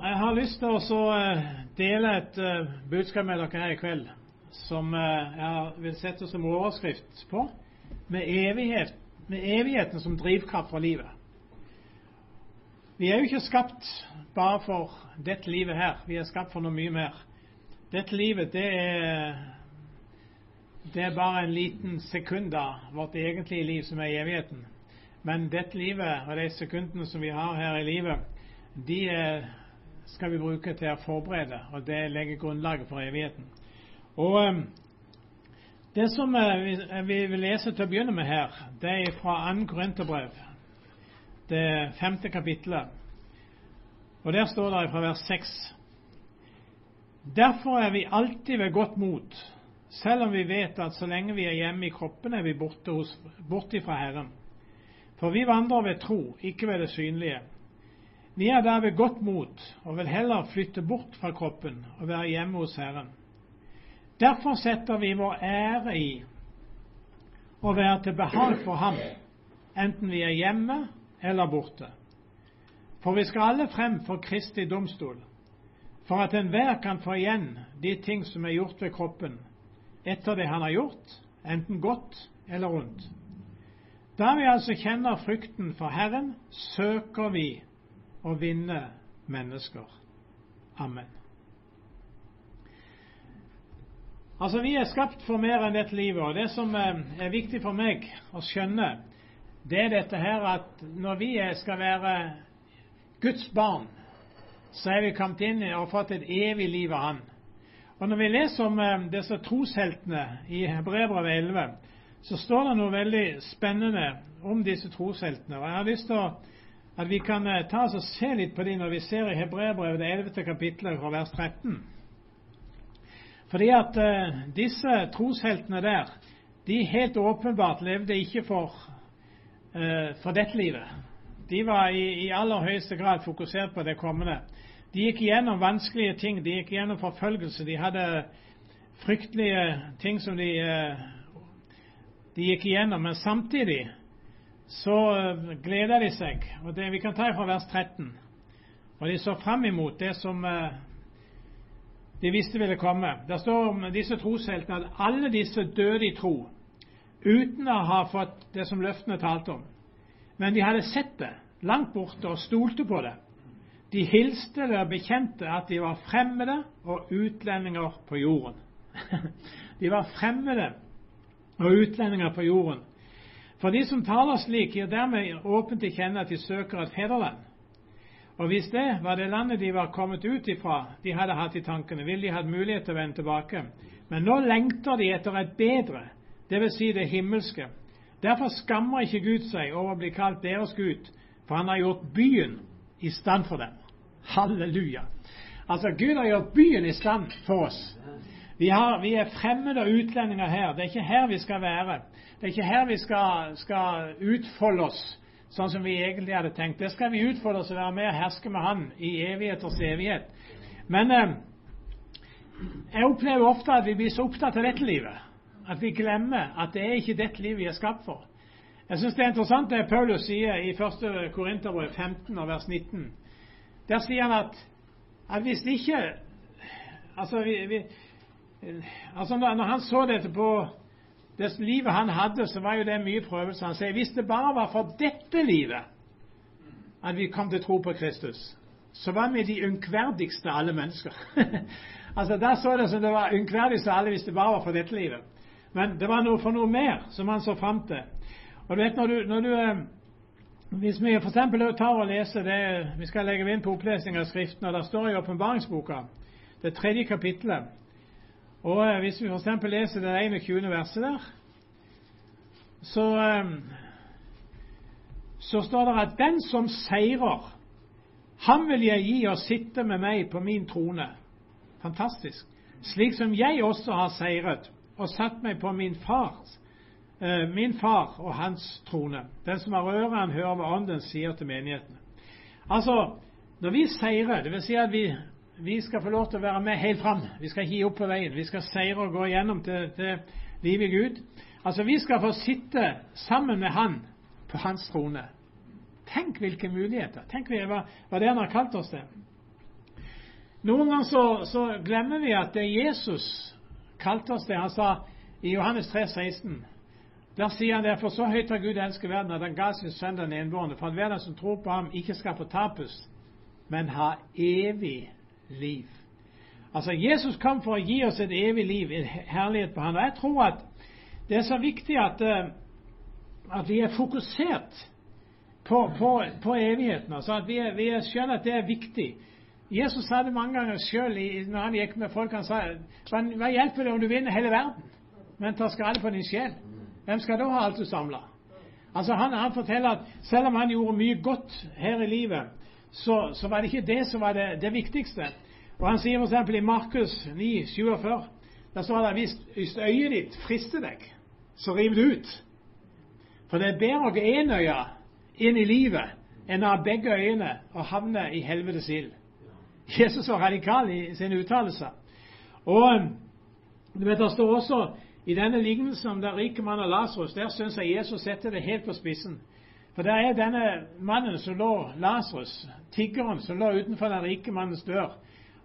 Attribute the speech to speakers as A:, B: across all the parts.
A: Jeg har lyst til å eh, dele et eh, budskap med dere her i kveld som eh, jeg vil sette som overskrift på med, evighet, med evigheten som drivkraft for livet. Vi er jo ikke skapt bare for dette livet her. Vi er skapt for noe mye mer. Dette livet, det er, det er bare en liten sekund av vårt egentlige liv, som er evigheten. Men dette livet og de sekundene som vi har her i livet, de er skal vi bruke til å forberede, og det legger grunnlaget for evigheten. Og um, Det som uh, vi vil lese til å begynne med her, det er fra 2. Korinterbrev, det femte kapittelet. Og Der står det fra vers 6.: Derfor er vi alltid ved godt mot, selv om vi vet at så lenge vi er hjemme i kroppen, er vi borte, hos, borte fra Herren. For vi vandrer ved tro, ikke ved det synlige. Vi er der ved godt mot og vil heller flytte bort fra kroppen og være hjemme hos Herren. Derfor setter vi vår ære i å være til behag for Ham, enten vi er hjemme eller borte. For vi skal alle frem for Kristi domstol, for at enhver kan få igjen de ting som er gjort ved kroppen, etter det han har gjort, enten godt eller ondt. Da vi altså kjenner frykten for Herren, søker vi å vinne mennesker. Amen. Altså, Vi er skapt for mer enn dette livet. og Det som eh, er viktig for meg å skjønne, det er dette her at når vi skal være Guds barn, så er vi kommet inn og fått et evig liv av Han. Og Når vi leser om eh, disse trosheltene i Hebrevet 11, så står det noe veldig spennende om disse trosheltene. Og Jeg har lyst til å at vi kan eh, ta oss og se litt på dem når vi ser i Hebreerbrevet det 11. kapittelet fra vers 13. Fordi at uh, disse trosheltene der, de helt åpenbart levde ikke for, uh, for dette livet. De var i, i, aller høyeste grad fokusert på det kommende. De gikk gjennom vanskelige ting. De gikk gjennom forfølgelse. De hadde fryktelige ting som de, uh, de gikk igjennom. Men samtidig så eh, gleder de seg. og det, Vi kan ta fra vers 13. Og de så fram imot det som eh, de visste ville komme. Det står om disse trosheltene at alle disse døde i tro, uten å ha fått det som løftene talte om. Men de hadde sett det langt borte og stolte på det. De hilste og bekjente at de var fremmede og utlendinger på jorden. de var fremmede og utlendinger på jorden. For de som taler slik, gir dermed åpent til kjenne at de søker et fedreland. Og hvis det var det landet de var kommet ut ifra, de hadde hatt i tankene, ville de hatt mulighet til å vende tilbake. Men nå lengter de etter et bedre, dvs. Si det himmelske. Derfor skammer ikke Gud seg over å bli kalt deres Gud, for han har gjort byen i stand for dem. Halleluja. Altså, Gud har gjort byen i stand for oss. Vi, har, vi er fremmede og utlendinger her. Det er ikke her vi skal være. Det er ikke her vi skal, skal, utfolde oss sånn som vi egentlig hadde tenkt. Det skal vi utfolde oss og være med og herske med Han i evigheters evighet. Men eh, jeg opplever ofte at vi blir så opptatt av dette livet at vi glemmer at det er ikke dette livet vi er skapt for. Jeg syns det er interessant det Paulus sier i 1. Korinterbrev 15 vers 19. Der sier han at, at hvis ikke altså, vi, vi, altså Når han så dette på det livet han hadde, så var jo det mye prøvelse. Han sier hvis det bare var for dette livet at vi kom til tro på Kristus, så var vi de unkverdigste alle mennesker. altså Der så det som det var unkverdigste alle hvis det bare var for dette livet. Men det var noe for noe mer som han så fram til. Og du vet, når du, når du eh, Hvis vi f.eks. tar og leser det Vi skal legge inn på opplesning av Skriften, og det står i åpenbaringsboka, det tredje kapittelet og eh, Hvis vi f.eks. leser det 21. verset der, så, eh, så står det at 'den som seirer, han vil jeg gi å sitte med meg på min trone'. Fantastisk. Slik som jeg også har seiret og satt meg på min fars, eh, min far og hans trone. Den som har øret, han hører hva Ånden sier til menighetene. Altså, når vi seirer, dvs. Si at vi vi skal få lov til å være med helt fram. Vi skal ikke gi opp på veien. Vi skal seire og gå igjennom til, til livet Gud. Altså, vi skal få sitte sammen med Han på Hans trone. Tenk hvilke muligheter. Tenk hva, hva det han har kalt oss til. Noen ganger så, så, glemmer vi at det er Jesus kalte oss det. Han sa i Johannes 3, 16 Der sier han derfor så høyt har Gud elsket verden at han ga sin sønn den enbårne, for at hver den som tror på ham, ikke skal fortapes, men ha evig liv. Altså, Jesus kom for å gi oss et evig liv, en herlighet på Han. Og jeg tror at det er så viktig at, eh, at vi er fokusert på, på, på evigheten. Altså at vi, er, vi skjønner at det er viktig. Jesus sa det mange ganger sjøl når han gikk med folk. Han sa hva hjelper det om du vinner hele verden, men tar skade på din sjel? Hvem skal da ha alt du samler? Altså han, han, forteller at selv om han gjorde mye godt her i livet, så, så var det ikke det som var det, det viktigste. Og Han sier f.eks. i Markus 9, 47, der står det hvis, hvis øyet ditt frister deg, så riv det ut. For det er bedre å gå én øye inn i livet enn å ha begge øyene og havne i helvetes ild. Jesus var radikal i sine uttalelser. Og um, du vet, Det står også i denne lignelsen om den rike mannen Lasarus Der syns jeg Jesus setter det helt på spissen. For det er denne mannen som lå Lasarus, tiggeren som lå utenfor den rike mannens dør.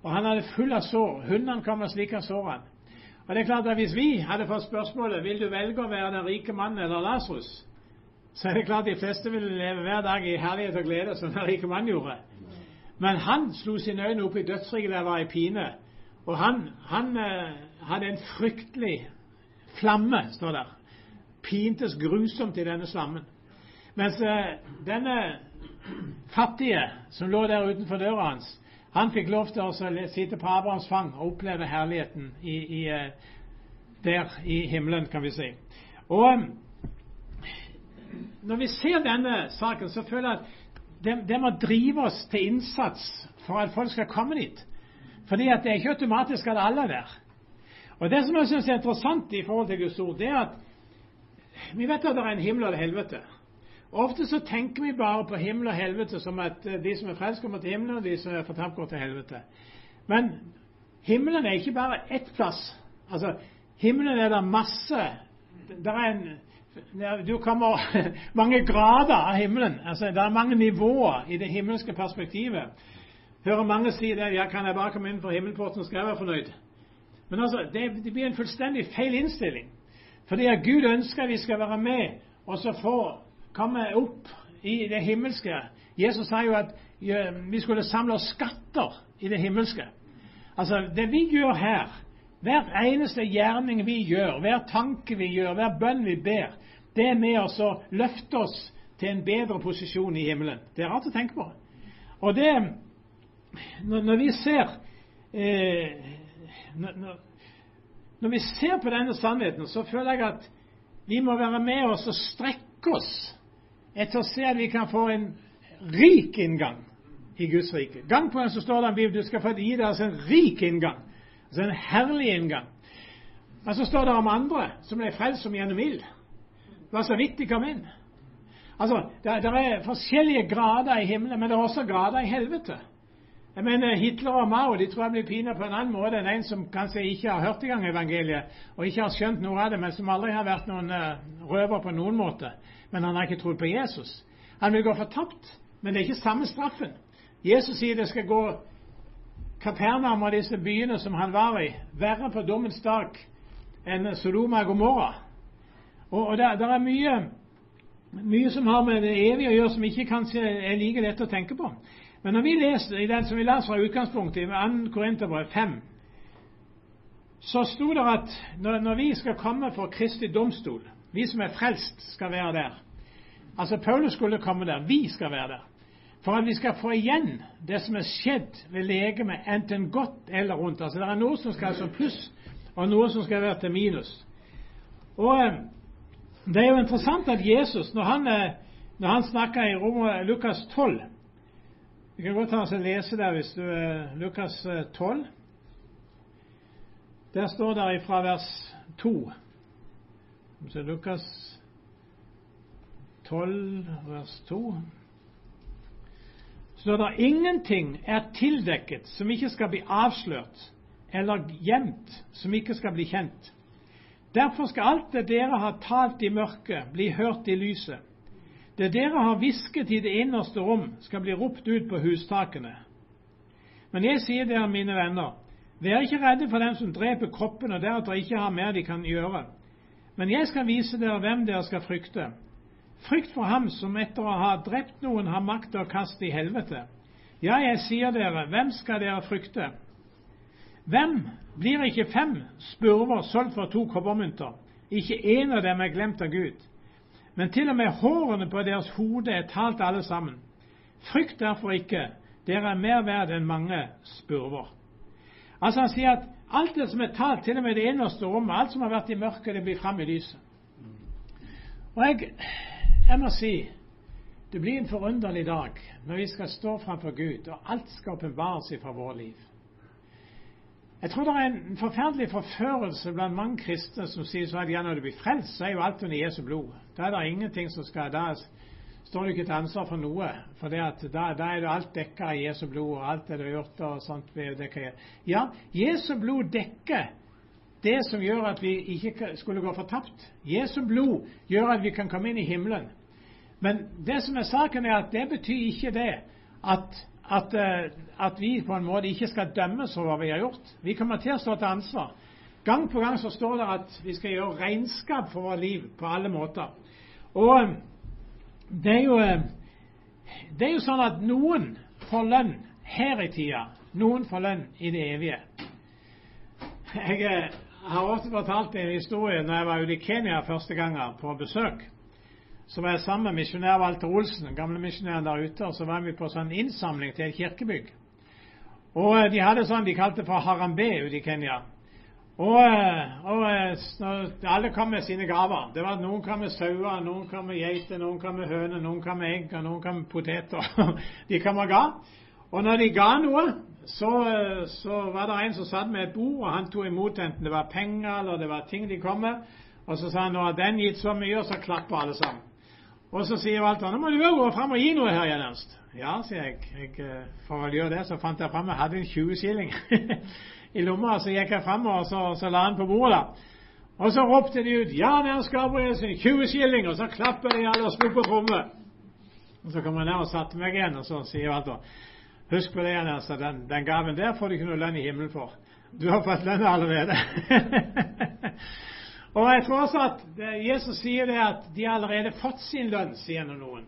A: Og han hadde full av sår. Hundene kom og slikka sårene. Og det er klart at Hvis vi hadde fått spørsmålet vil du velge å være den rike mannen eller Lasarus, så er det klart de fleste ville leve hver dag i herlighet og glede, som den rike mannen gjorde. Men han slo sine øyne opp i dødsriket der var i pine. Og han, han eh, hadde en fryktelig flamme, står der. Pintes grusomt i denne slammen. Mens eh, denne fattige som lå der utenfor døra hans, han fikk lov til å sitte på Abrahams fang og oppleve herligheten i, i, eh, der i himmelen, kan vi si. Og eh, når vi ser denne saken, så føler jeg at det, det, må drive oss til innsats for at folk skal komme dit. Fordi at det er ikke automatisk at alle er der. Og Det som jeg syns er interessant i forhold til Guds ord, det er at vi vet at det er en himmel og et helvete. Ofte så tenker vi bare på himmel og helvete som at eh, de som er frelst, kommer til himmelen, og de som er fortapt, går til helvete. Men himmelen er ikke bare ett plass. Altså, Himmelen er det masse Det er en du kommer mange grader av himmelen. Altså, det er mange nivåer i det himmelske perspektivet. Hører mange si det. Ja, kan jeg bare komme inn for himmelporten, skal jeg være fornøyd. Men altså, det, det blir en fullstendig feil innstilling. Fordi at Gud ønsker vi skal være med og så få komme opp i det himmelske. Jesus sa jo at vi skulle samle oss skatter i det himmelske. Altså, det vi gjør her, hver eneste gjerning vi gjør, hver tanke vi gjør, hver bønn vi ber, det er med oss å løfte oss til en bedre posisjon i himmelen. Det er rart å tenke på. Og det Når, vi ser eh, når, når, vi ser på denne sannheten, så føler jeg at vi må være med oss og strekke oss etter å se at vi kan få en rik inngang i Guds rike. Gang på gang så står det en bibel du skal få gi deg altså en rik inngang. Altså en herlig inngang. Men så står det om andre som ble frelst som gjennom ild var så vidt de kom inn. Altså, det, det, er forskjellige grader i himmelen, men det er også grader i helvete. Jeg mener, Hitler og Mao de tror jeg blir pina på en annen måte enn en som kanskje ikke har hørt i gang evangeliet, og ikke har skjønt noe av det, men som aldri har vært noen uh, røver på noen måte. Men han har ikke trodd på Jesus. Han vil gå fortapt, men det er ikke samme straffen. Jesus sier det skal gå Kapernaum og disse byene som han var i, verre på dommens dag enn Sodoma og Gomorra. Og, og det, er mye, mye, som har med det evige å gjøre, som ikke kanskje er like lett å tenke på. Men når vi leser i den som vi leser fra utgangspunktet, i 2. Korinterbrev 5, så sto det at når, når, vi skal komme for Kristi domstol, vi som er frelst, skal være der. Altså Paulus skulle komme der. Vi skal være der. For at vi skal få igjen det som er skjedd ved legemet, enten godt eller rundt. Altså Det er noe som skal som pluss, og noe som skal være til minus. Og eh, det er jo interessant at Jesus, når han, eh, når han snakker i Romer, Lukas 12 Vi kan godt ta oss og lese der hvis du er Lukas 12. Eh, der står det fra vers 2. Så Lukas 12, vers 2 står det ingenting er tildekket som ikke skal bli avslørt, eller gjemt som ikke skal bli kjent. Derfor skal alt det dere har talt i mørket, bli hørt i lyset. Det dere har hvisket i det innerste rom, skal bli ropt ut på hustakene. Men jeg sier dere, mine venner, vær ikke redde for dem som dreper kroppen og deretter ikke har mer de kan gjøre. Men jeg skal vise dere hvem dere skal frykte. Frykt for ham som etter å ha drept noen har makt til å kaste i helvete. Ja, jeg sier dere, hvem skal dere frykte? Hvem blir ikke fem spurver solgt for to kobbermynter? Ikke én av dem er glemt av Gud. Men til og med hårene på deres hode er talt alle sammen. Frykt derfor ikke, dere er mer verd enn mange spurver. Altså Han sier at alt det som er talt, til og med det innerste rommet, alt som har vært i mørket, det blir fram i lyset. Og jeg, jeg må si det blir en forunderlig dag når vi skal stå framfor Gud, og alt skal åpenbares fra vårt liv. Jeg tror det er en forferdelig forførelse blant mange kristne som sier at ja, når du blir frelst, så er jo alt under Jesu blod. Da er det ingenting som skal Da står du ikke til ansvar for noe. For da, er det alt dekka i Jesu blod, og alt det du har gjort og sånt Ja, Jesu blod dekker det som gjør at vi ikke skulle gå fortapt. Jesu blod gjør at vi kan komme inn i himmelen. Men det som er saken, er at det betyr ikke det at at, eh, at, vi på en måte ikke skal dømmes over hva vi har gjort. Vi kommer til å stå til ansvar. Gang på gang så står det at vi skal gjøre regnskap for vårt liv på alle måter. Og eh, det er jo, eh, det er jo sånn at noen får lønn her i tida, noen får lønn i det evige. Jeg har ofte fortalt en historie når jeg var ute i Kenya første gang på besøk så var jeg sammen med misjonær Walter Olsen, den gamle misjonæren der ute, og så var vi på sånn innsamling til et kirkebygg. Og eh, de hadde sånn de kalte for harambe ute i Kenya. Og, eh, og, eh, alle kom med sine gaver. Det var Noen kom med sauer, noen kom med geiter, noen kom med høner, noen kom med egg, og noen kom med poteter. de kom og ga. Og når de ga noe, så, så, var det en som satt med et bord, og han tok imot enten det var penger eller det var ting de kom med. Og så sa han nå har den gitt så mye, og så klapper alle sammen. Og så sier Walter nå må du òg gå fram og gi noe her, Ernst. Ja, sier jeg. jeg eh, for å gjøre det, så fant jeg fram Jeg hadde en 20 skilling i lomma. Så gikk jeg fram og så, så la den på bordet. Og så ropte de ut 'Jan Ernst Gabrielsen, 20 skilling!' Og så klapper de alle og slo på trommer. Og så kom jeg ned og satte meg igjen, og så sier Walter 'Husk på det, Ernst, den, den gaven der får du ikke noe lønn i himmelen for. Du har fått lønn allerede.' Og jeg tror også at Jesus sier det at de har allerede fått sin lønn, sier noen.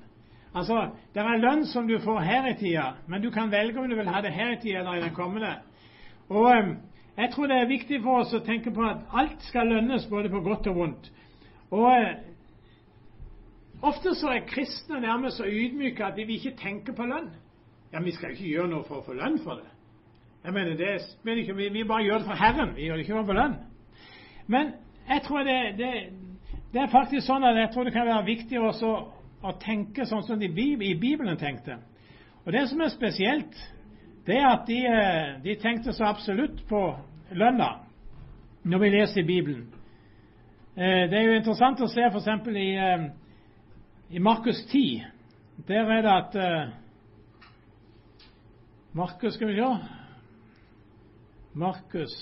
A: Altså, det er lønn som du får her i tida, men du kan velge om du vil ha det her i tida eller i den kommende. Og jeg tror det er viktig for oss å tenke på at alt skal lønnes, både på godt og vondt. Og eh, ofte så er kristne nærmest så ydmyke at de vil ikke tenke på lønn. Ja, vi skal ikke gjøre noe for å få lønn for det. Jeg mener, det, men ikke, vi, vi bare gjør det for Herren. Vi gjør det ikke for lønn. Men jeg tror det, det, det, er faktisk sånn at jeg tror det kan være viktig også å tenke sånn som de i Bibelen tenkte. Og Det som er spesielt, det er at de, eh, de tenkte så absolutt på lønna når vi leser i Bibelen. Eh, det er jo interessant å se f.eks. i, eh, i Markus 10. Der er det at Markus, skal vi se Markus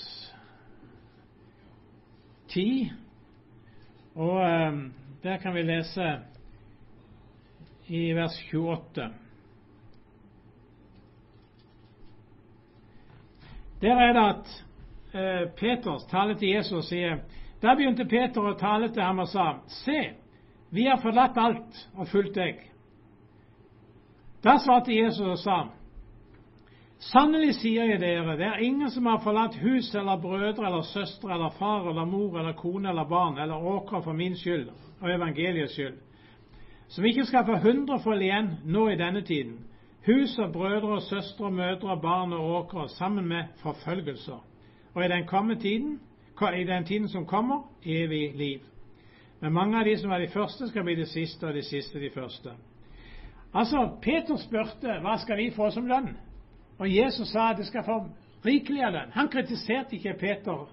A: 10. Og um, der kan vi lese i vers 28. Der er det at uh, Peter taler til Jesus og sier Da begynte Peter å tale til ham og sa, Se, vi har forlatt alt og fulgt deg. Da svarte Jesus og sa, Sannelig sier jeg dere, det er ingen som har forlatt hus eller brødre eller søstre eller far eller mor eller kone eller barn eller åkre for min skyld og evangeliets skyld, som ikke skal få hundrefold igjen nå i denne tiden, hus og brødre og søstre og mødre og barn og åkre sammen med forfølgelser, og i den, tiden, i den tiden som kommer, evig liv. Men mange av de som var de første, skal bli de siste, og de siste de første. Altså, Peter spurte hva skal vi få som lønn? Og Jesus sa at det skal få rikelig av lønn. Han kritiserte ikke Peter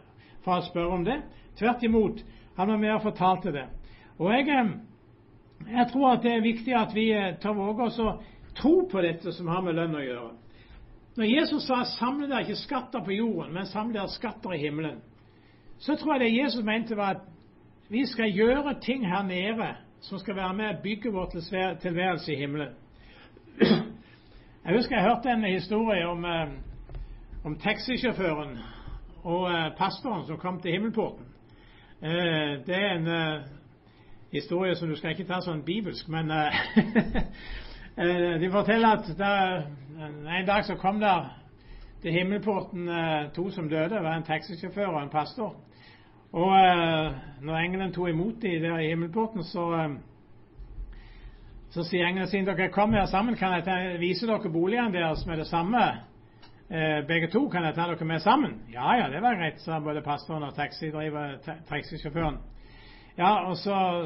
A: for å spørre om det. Tvert imot. Han var med og fortalte det. Og jeg, eh, jeg tror at det er viktig at vi tør tar våge oss å tro på dette som har med lønn å gjøre. Når Jesus sa 'samle dere ikke skatter på jorden, men samle dere skatter i himmelen', så tror jeg det Jesus mente var at vi skal gjøre ting her nede som skal være med å bygge vår tilværelse i himmelen. Jeg husker jeg hørte en historie om, eh, om taxisjåføren og eh, pastoren som kom til himmelporten. Eh, det er en historie som du skal ikke ta sånn bibelsk, men de forteller at der, en dag så kom der til himmelporten to som døde. Det var en taxisjåfør og en pastor. Og når engelen tok imot dem der i himmelporten, så så sier engelen siden dere kommer her sammen, kan jeg vise dere boligene deres med det samme. Eh, begge to, kan jeg ta dere med sammen? Ja ja, det var greit, sa både pastoren og taxisjåføren. Ja, og så,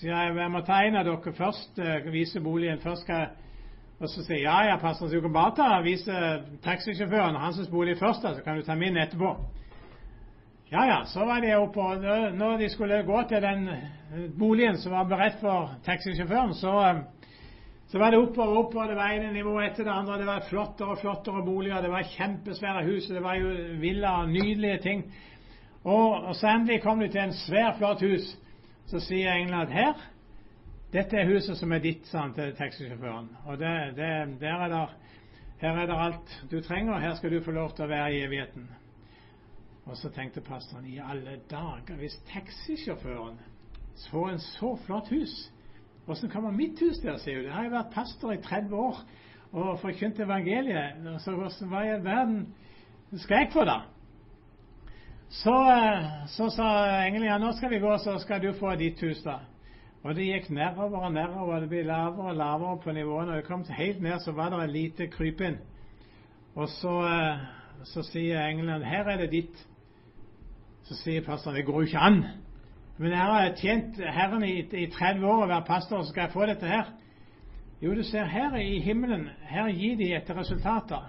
A: sier jeg jeg må ta en av dere først, eh, vise boligen først. Skal, og så sier jeg ja ja, pastoren, så du kan bare ta vise taxisjåføren hans bolig først, så kan du ta min etterpå. Ja ja, så var de oppe, når de skulle gå til den boligen som var beredt for taxisjåføren, så, så var det oppover og oppover. Det var ene nivået etter det andre. Det var flottere og flottere boliger. Det var kjempesvære hus. Det var jo villaer, nydelige ting. Og, og, så endelig kom de til en svær, flott hus. Så sier engelen at her dette er huset som er ditt, sa han til taxisjåføren. Og det, det, der er der, her er det alt du trenger. Her skal du få lov til å være i evigheten. Og så tenkte pastoren i alle dager, hvis taxisjåføren får en så flott hus, åssen kommer mitt hus der, sier hun. Jeg har jo vært pastor i 30 år og forkynt evangeliet. Så hvordan, hva i all verden skal jeg få, da? Så, så sa engelen ja, nå skal vi gå, så skal du få ditt hus, da. Og det gikk nedover og nedover, og det ble lavere og lavere på nivåene. Og det kom helt ned, så var det et lite krypinn. Og så, så sier engelen her er det ditt. Så sier pastoren det går jo ikke an. Men jeg har tjent Herren i, i 30 år å være pastor, så skal jeg få dette her. Jo, du ser her i himmelen, her gir de etter resultater.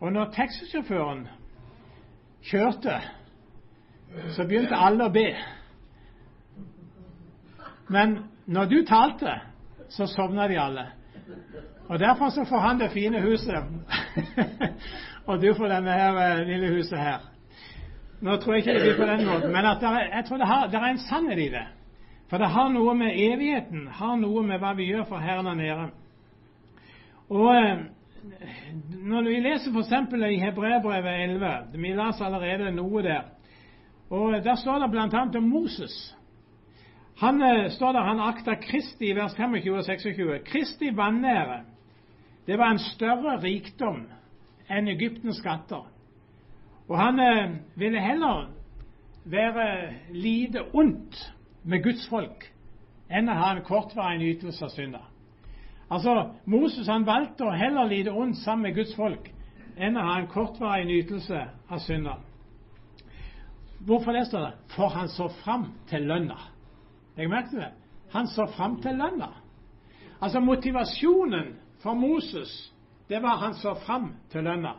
A: Og når taxisjåføren kjørte, så begynte alle å be. Men når du talte, så sovna de alle. Og derfor så får han det fine huset, og du får denne her eh, lille huset her. Nå tror jeg ikke det blir på den måten, men er, jeg tror det, har, det, er en sannhet i det. For det har noe med evigheten, har noe med hva vi gjør for Herren der nede. Og eh, når vi leser f.eks. i Hebrevbrevet 11 Vi leser allerede noe der. Og Der står det bl.a. om Moses. Han eh, står der, han akta Kristi vers 25 og 26. Kristi vanære, det var en større rikdom enn Egyptens skatter. Og han eh, ville heller være lite ondt med Guds folk enn å ha en kortvarig nytelse av synder. Altså, Moses han valgte å heller lide ondt sammen med Guds folk enn å ha en kortvarig nytelse av synder. Hvorfor det, står det? For han så fram til lønna. Legg merke til det. Han så fram til lønna. Altså, motivasjonen for Moses, det var han så fram til lønna.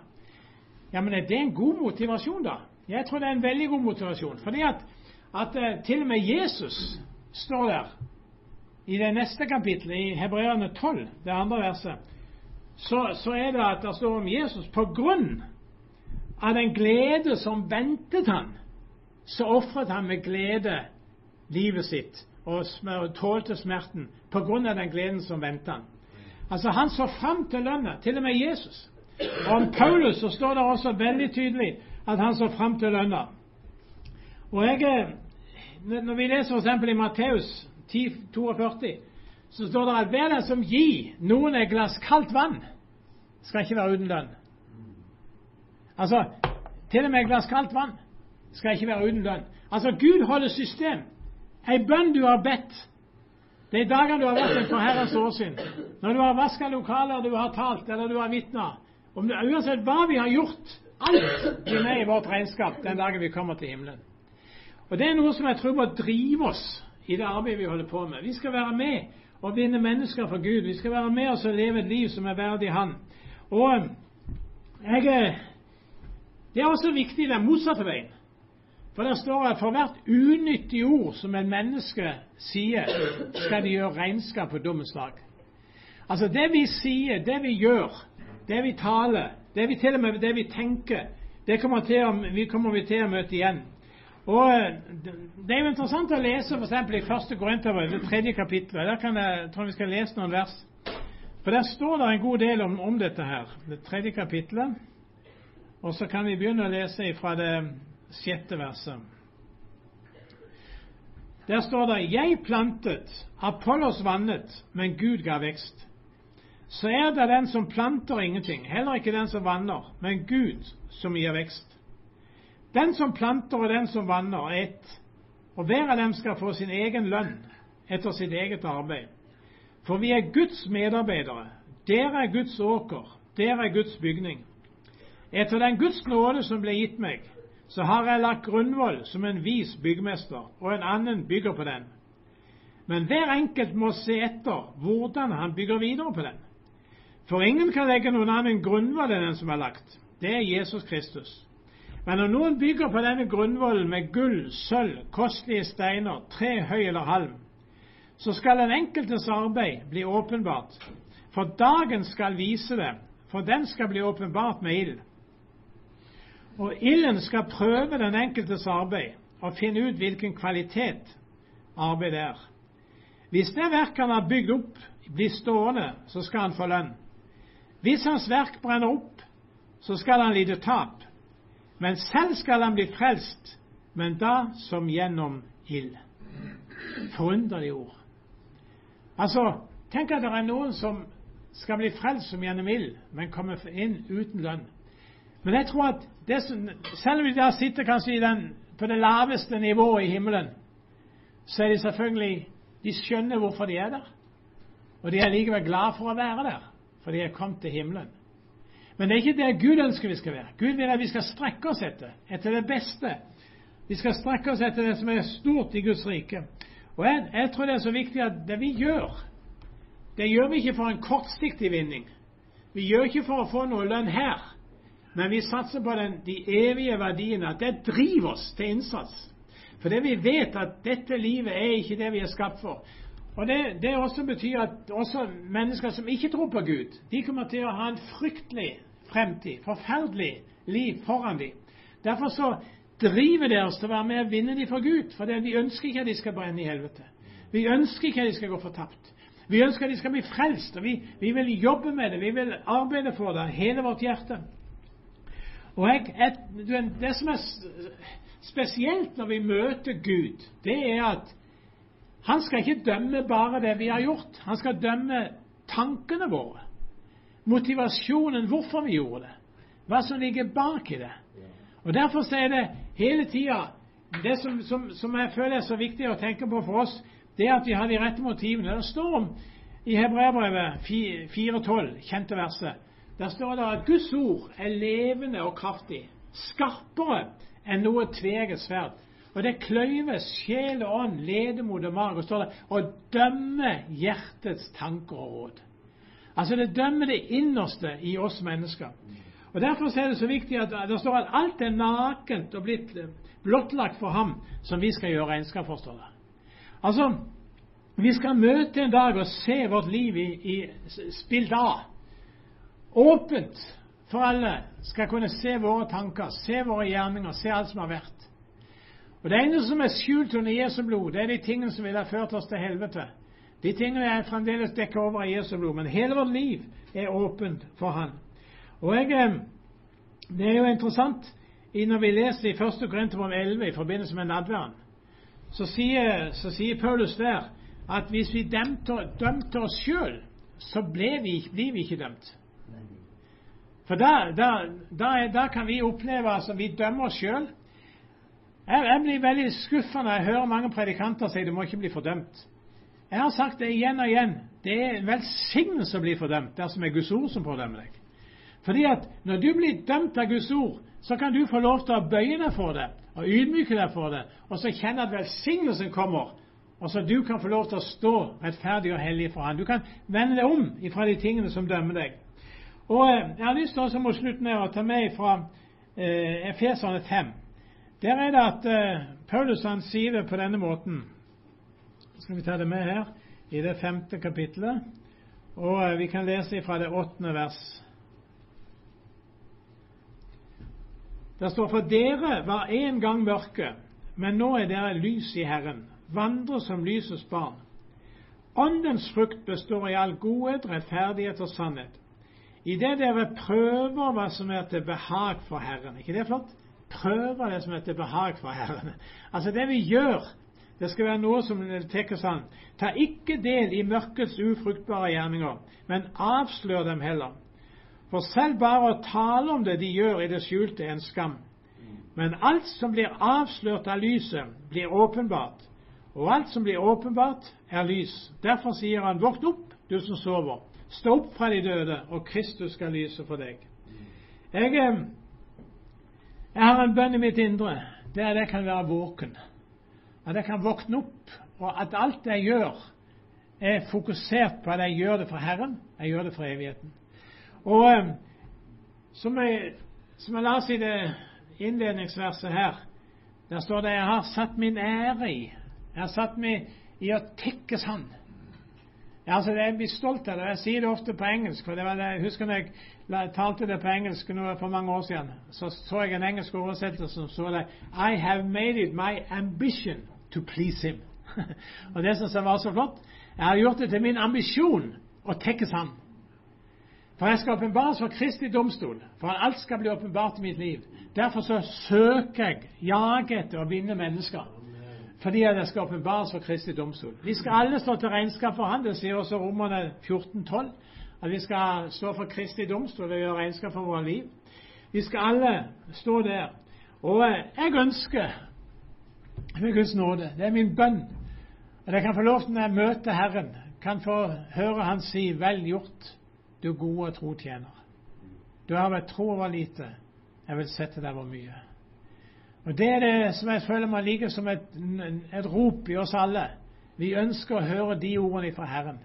A: Ja, men er det en god motivasjon, da? Jeg tror det er en veldig god motivasjon. Fordi at, at uh, til og med Jesus står der i det neste kapittelet, i Hebreerne 12, det andre verset, så, så, er det at det står om Jesus på grunn av den glede som ventet han, så ofret han med glede livet sitt og tålte smerten på grunn av den gleden som ventet han. Altså, han så fram til lønna, til og med Jesus. Om Paulus så står det også veldig tydelig at han så fram til lønna. Og jeg, eh, Når vi leser f.eks. i Matteus 10,42, så står det at hver den som gir noen et glass kaldt vann, skal ikke være uten lønn. Altså, til og med et glass kaldt vann skal ikke være uten lønn. Altså, Gud holder system. Ei bønn du har bedt de dagene du har vært for Herrens åsyn, når du har vaska lokaler, du har talt, eller du har vitna, om det, uansett hva vi har gjort, alt blir med i vårt regnskap den dagen vi kommer til himmelen. Og Det er noe som jeg tror må drive oss i det arbeidet vi holder på med. Vi skal være med og vinne mennesker for Gud. Vi skal være med oss og leve et liv som er verdig Han. Og jeg, Det er også viktig den motsatte veien. For det står at for hvert unyttig ord som en menneske sier, skal de gjøre regnskap på dommens dag. Altså det vi sier, det vi gjør, det vi taler, det vi til og med det vi tenker, det kommer, å, vi kommer vi til å møte igjen. Og Det er jo interessant å lese f.eks. i første Korinterbrev, det tredje kapittelet. Der kan jeg, tror jeg vi skal lese noen vers. For Der står det en god del om, om dette her. Det tredje kapittelet. Og så kan vi begynne å lese fra det sjette verset. Der står det 'Jeg plantet, Apollos vannet, men Gud ga vekst'. Så er det den som planter ingenting, heller ikke den som vanner, men Gud som gir vekst. Den som planter og den som vanner, er ett, og hver av dem skal få sin egen lønn etter sitt eget arbeid. For vi er Guds medarbeidere. Dere er Guds åker, dere er Guds bygning. Etter den Guds nåde som ble gitt meg, så har jeg lagt grunnvoll som en vis byggmester, og en annen bygger på den. Men hver enkelt må se etter hvordan han bygger videre på den. For ingen kan legge noen annen grunnvoll enn den som er lagt. Det er Jesus Kristus. Men når noen bygger på denne grunnvollen med gull, sølv, kostelige steiner, tre, høy eller halm, så skal den enkeltes arbeid bli åpenbart. For dagen skal vise det, for den skal bli åpenbart med ild. Og ilden skal prøve den enkeltes arbeid og finne ut hvilken kvalitet arbeidet er. Hvis det verket han har bygd opp, blir stående, så skal han få lønn. Hvis hans verk brenner opp, så skal han lide tap. Men selv skal han bli frelst, men da som gjennom ild. Forunderlige ord. Altså, tenk at det er noen som skal bli frelst som gjennom ild, men kommer inn uten lønn. Men jeg tror at som, selv om de der sitter kanskje den, på det laveste nivået i himmelen, så er de selvfølgelig De skjønner hvorfor de er der. Og de er likevel glad for å være der, for de er kommet til himmelen. Men det er ikke det Gud ønsker vi skal være. Gud vil at vi skal strekke oss etter, etter det beste. Vi skal strekke oss etter det som er stort i Guds rike. Og jeg, jeg tror det er så viktig at det vi gjør, det gjør vi ikke for en kortsiktig vinning. Vi gjør ikke for å få noe lønn her. Men vi satser på den, de evige verdiene, at det driver oss til innsats. For det vi vet at dette livet er ikke det vi er skapt for. Og det, det også betyr at også mennesker som ikke tror på Gud, de kommer til å ha en fryktelig fremtid, forferdelig liv foran dem. Derfor så driver det oss til å være med og vinne dem for Gud. For vi ønsker ikke at de skal brenne i helvete. Vi ønsker ikke at de skal gå fortapt. Vi ønsker at de skal bli frelst. og vi, vi vil jobbe med det. Vi vil arbeide for det hele vårt hjerte. Og jeg, jeg, Det som er spesielt når vi møter Gud, det er at han skal ikke dømme bare det vi har gjort. Han skal dømme tankene våre. Motivasjonen, hvorfor vi gjorde det. Hva som ligger bak i det. Og Derfor er det hele tida Det som, som, som, jeg føler er så viktig å tenke på for oss, det at vi har de rette motivene. Det står om i Hebreabrevet 4.12, kjente verset der står det at Guds ord er levende og kraftig, skarpere enn noe tveget sverd. Og det kløyver sjel og ånd, ledemod og mage, står det, og dømmer hjertets tanker og råd. Altså det dømmer det innerste i oss mennesker. Og Derfor er det så viktig at det står at alt er nakent og blitt blottlagt for ham som vi skal gjøre regnskap for. står det. Altså, vi skal møte en dag og se vårt liv i, i spilt av åpent for alle skal kunne se våre tanker, se våre gjerninger, se alt som har vært. Og Det eneste som er skjult under Jesu blod, det er de tingene som ville ha ført oss til helvete. De tingene er fremdeles dekket over av Jesu blod, men hele vårt liv er åpent for Han. Og jeg, eh, Det er jo interessant når vi leser i 1. Korinterbrev 11 i forbindelse med nadværen, så sier, så sier Paulus der at hvis vi dømte, dømte oss sjøl, så blir vi, blir vi ikke dømt. For da, da, da, da kan vi oppleve altså, vi dømmer oss sjøl. Jeg, jeg, blir veldig skuffa når jeg hører mange predikanter si du må ikke bli fordømt. Jeg har sagt det igjen og igjen. Det er en velsignelse å bli fordømt dersom det er Guds ord som fordømmer deg. Fordi at når du blir dømt av Guds ord, så kan du få lov til å bøye deg for det og ydmyke deg for det, og så kjenne at velsignelsen kommer, og så du kan få lov til å stå rettferdig og hellig for Han. Du kan vende deg om ifra de tingene som dømmer deg. Og eh, Jeg har lyst til å mot slutten å ta med fra eh, Efeserne 5. Der er det at eh, Paulus han sier det på denne måten. Skal vi ta det med her i det femte kapittelet? Og eh, vi kan lese fra det åttende vers. Det står for dere var en gang mørke, men nå er dere lys i Herren. Vandre som lysets barn. Åndens frukt består i all godhet, rettferdighet og sannhet Idet dere prøver hva som er til behag for Herren. ikke det er flott? Prøver det som er til behag for Herren. Altså, det vi gjør, det skal være noe som tar sånn Ta ikke del i mørkets ufruktbare gjerninger, men avslør dem heller. For selv bare å tale om det de gjør i det skjulte, er en skam. Men alt som blir avslørt av lyset, blir åpenbart. Og alt som blir åpenbart, er lys. Derfor sier han, våkt opp, du som sover. Stå opp fra de døde, og Kristus skal lyse for deg. Jeg, har en bønn i mitt indre. Det er at jeg kan være våken. At jeg kan våkne opp, og at alt jeg gjør, er fokusert på at jeg gjør det for Herren. Jeg gjør det for evigheten. Og eh, som jeg, som jeg las i det innledningsverset her, der står det 'Jeg har satt min ære i'. Jeg har satt meg i å tekkes Han. Ja, altså, Jeg blir stolt av det. Jeg sier det ofte på engelsk. for det var det, Jeg husker når jeg talte det på engelsk nå for mange år siden, så så jeg en engelsk oversettelse som så det I have made it my ambition to please him. og det syns jeg var så flott. Jeg har gjort det til min ambisjon å tekkes ham. For jeg skal åpenbares for Kristi domstol, for at alt skal bli åpenbart i mitt liv. Derfor så søker jeg, jager etter å vinne mennesker fordi han det skal barn for Kristi domstol. Vi skal alle stå til regnskap for Han. Det sier også Romerne 14,12. At vi skal stå for Kristi domstol og gjøre regnskap for våre liv. Vi skal alle stå der. Og eh, jeg ønsker med Guds nåde, det er min bønn, at jeg kan få lov til når jeg møter Herren, kan få høre Han si 'Vel gjort, du gode og tro tjener'. Du har vært tro over lite, jeg vil sette deg over mye. Og Det er det som jeg føler meg like som et, et rop i oss alle. Vi ønsker å høre de ordene fra Herren.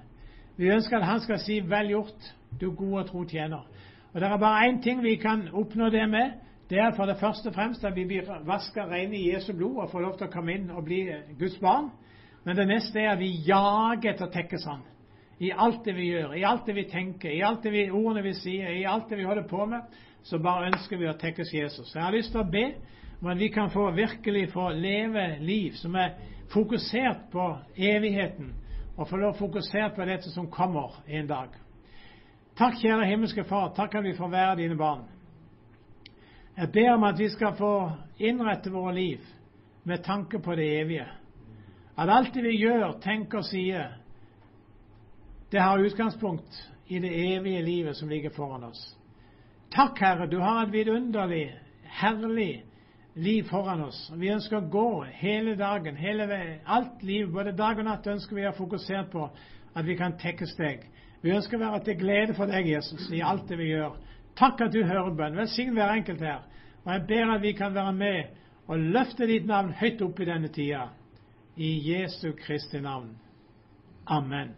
A: Vi ønsker at Han skal si 'vel gjort, du gode og tro tjener'. Og Det er bare én ting vi kan oppnå det med. Det er for det første og fremst at vi blir vasket rene i Jesu blod og får lov til å komme inn og bli Guds barn. Men det neste er at vi jager etter å tekkes Han. I alt det vi gjør, i alt det vi tenker, i alt det vi, ordene vi sier, i alt det vi holder på med, så bare ønsker vi å tekkes Jesus. Jeg har lyst til å be men vi kan få virkelig få leve liv som er fokusert på evigheten, og få lov fokusert på dette som kommer en dag. Takk, kjære himmelske Far, takk at vi får være dine barn. Jeg ber om at vi skal få innrette våre liv med tanke på det evige. At alt det vi gjør, tenker og sier, det har utgangspunkt i det evige livet som ligger foran oss. Takk, Herre, du har et vidunderlig, herlig liv foran oss. Vi ønsker å gå hele dagen, hele veien. Alt liv, både dag og natt, ønsker vi å fokusere på at vi kan tekkes deg. Vi ønsker å være til glede for deg, Jesus, i alt det vi gjør. Takk at du hører bønn. Velsign hver enkelt her. Og jeg ber at vi kan være med og løfte ditt navn høyt opp i denne tida. I Jesu Kristi navn. Amen.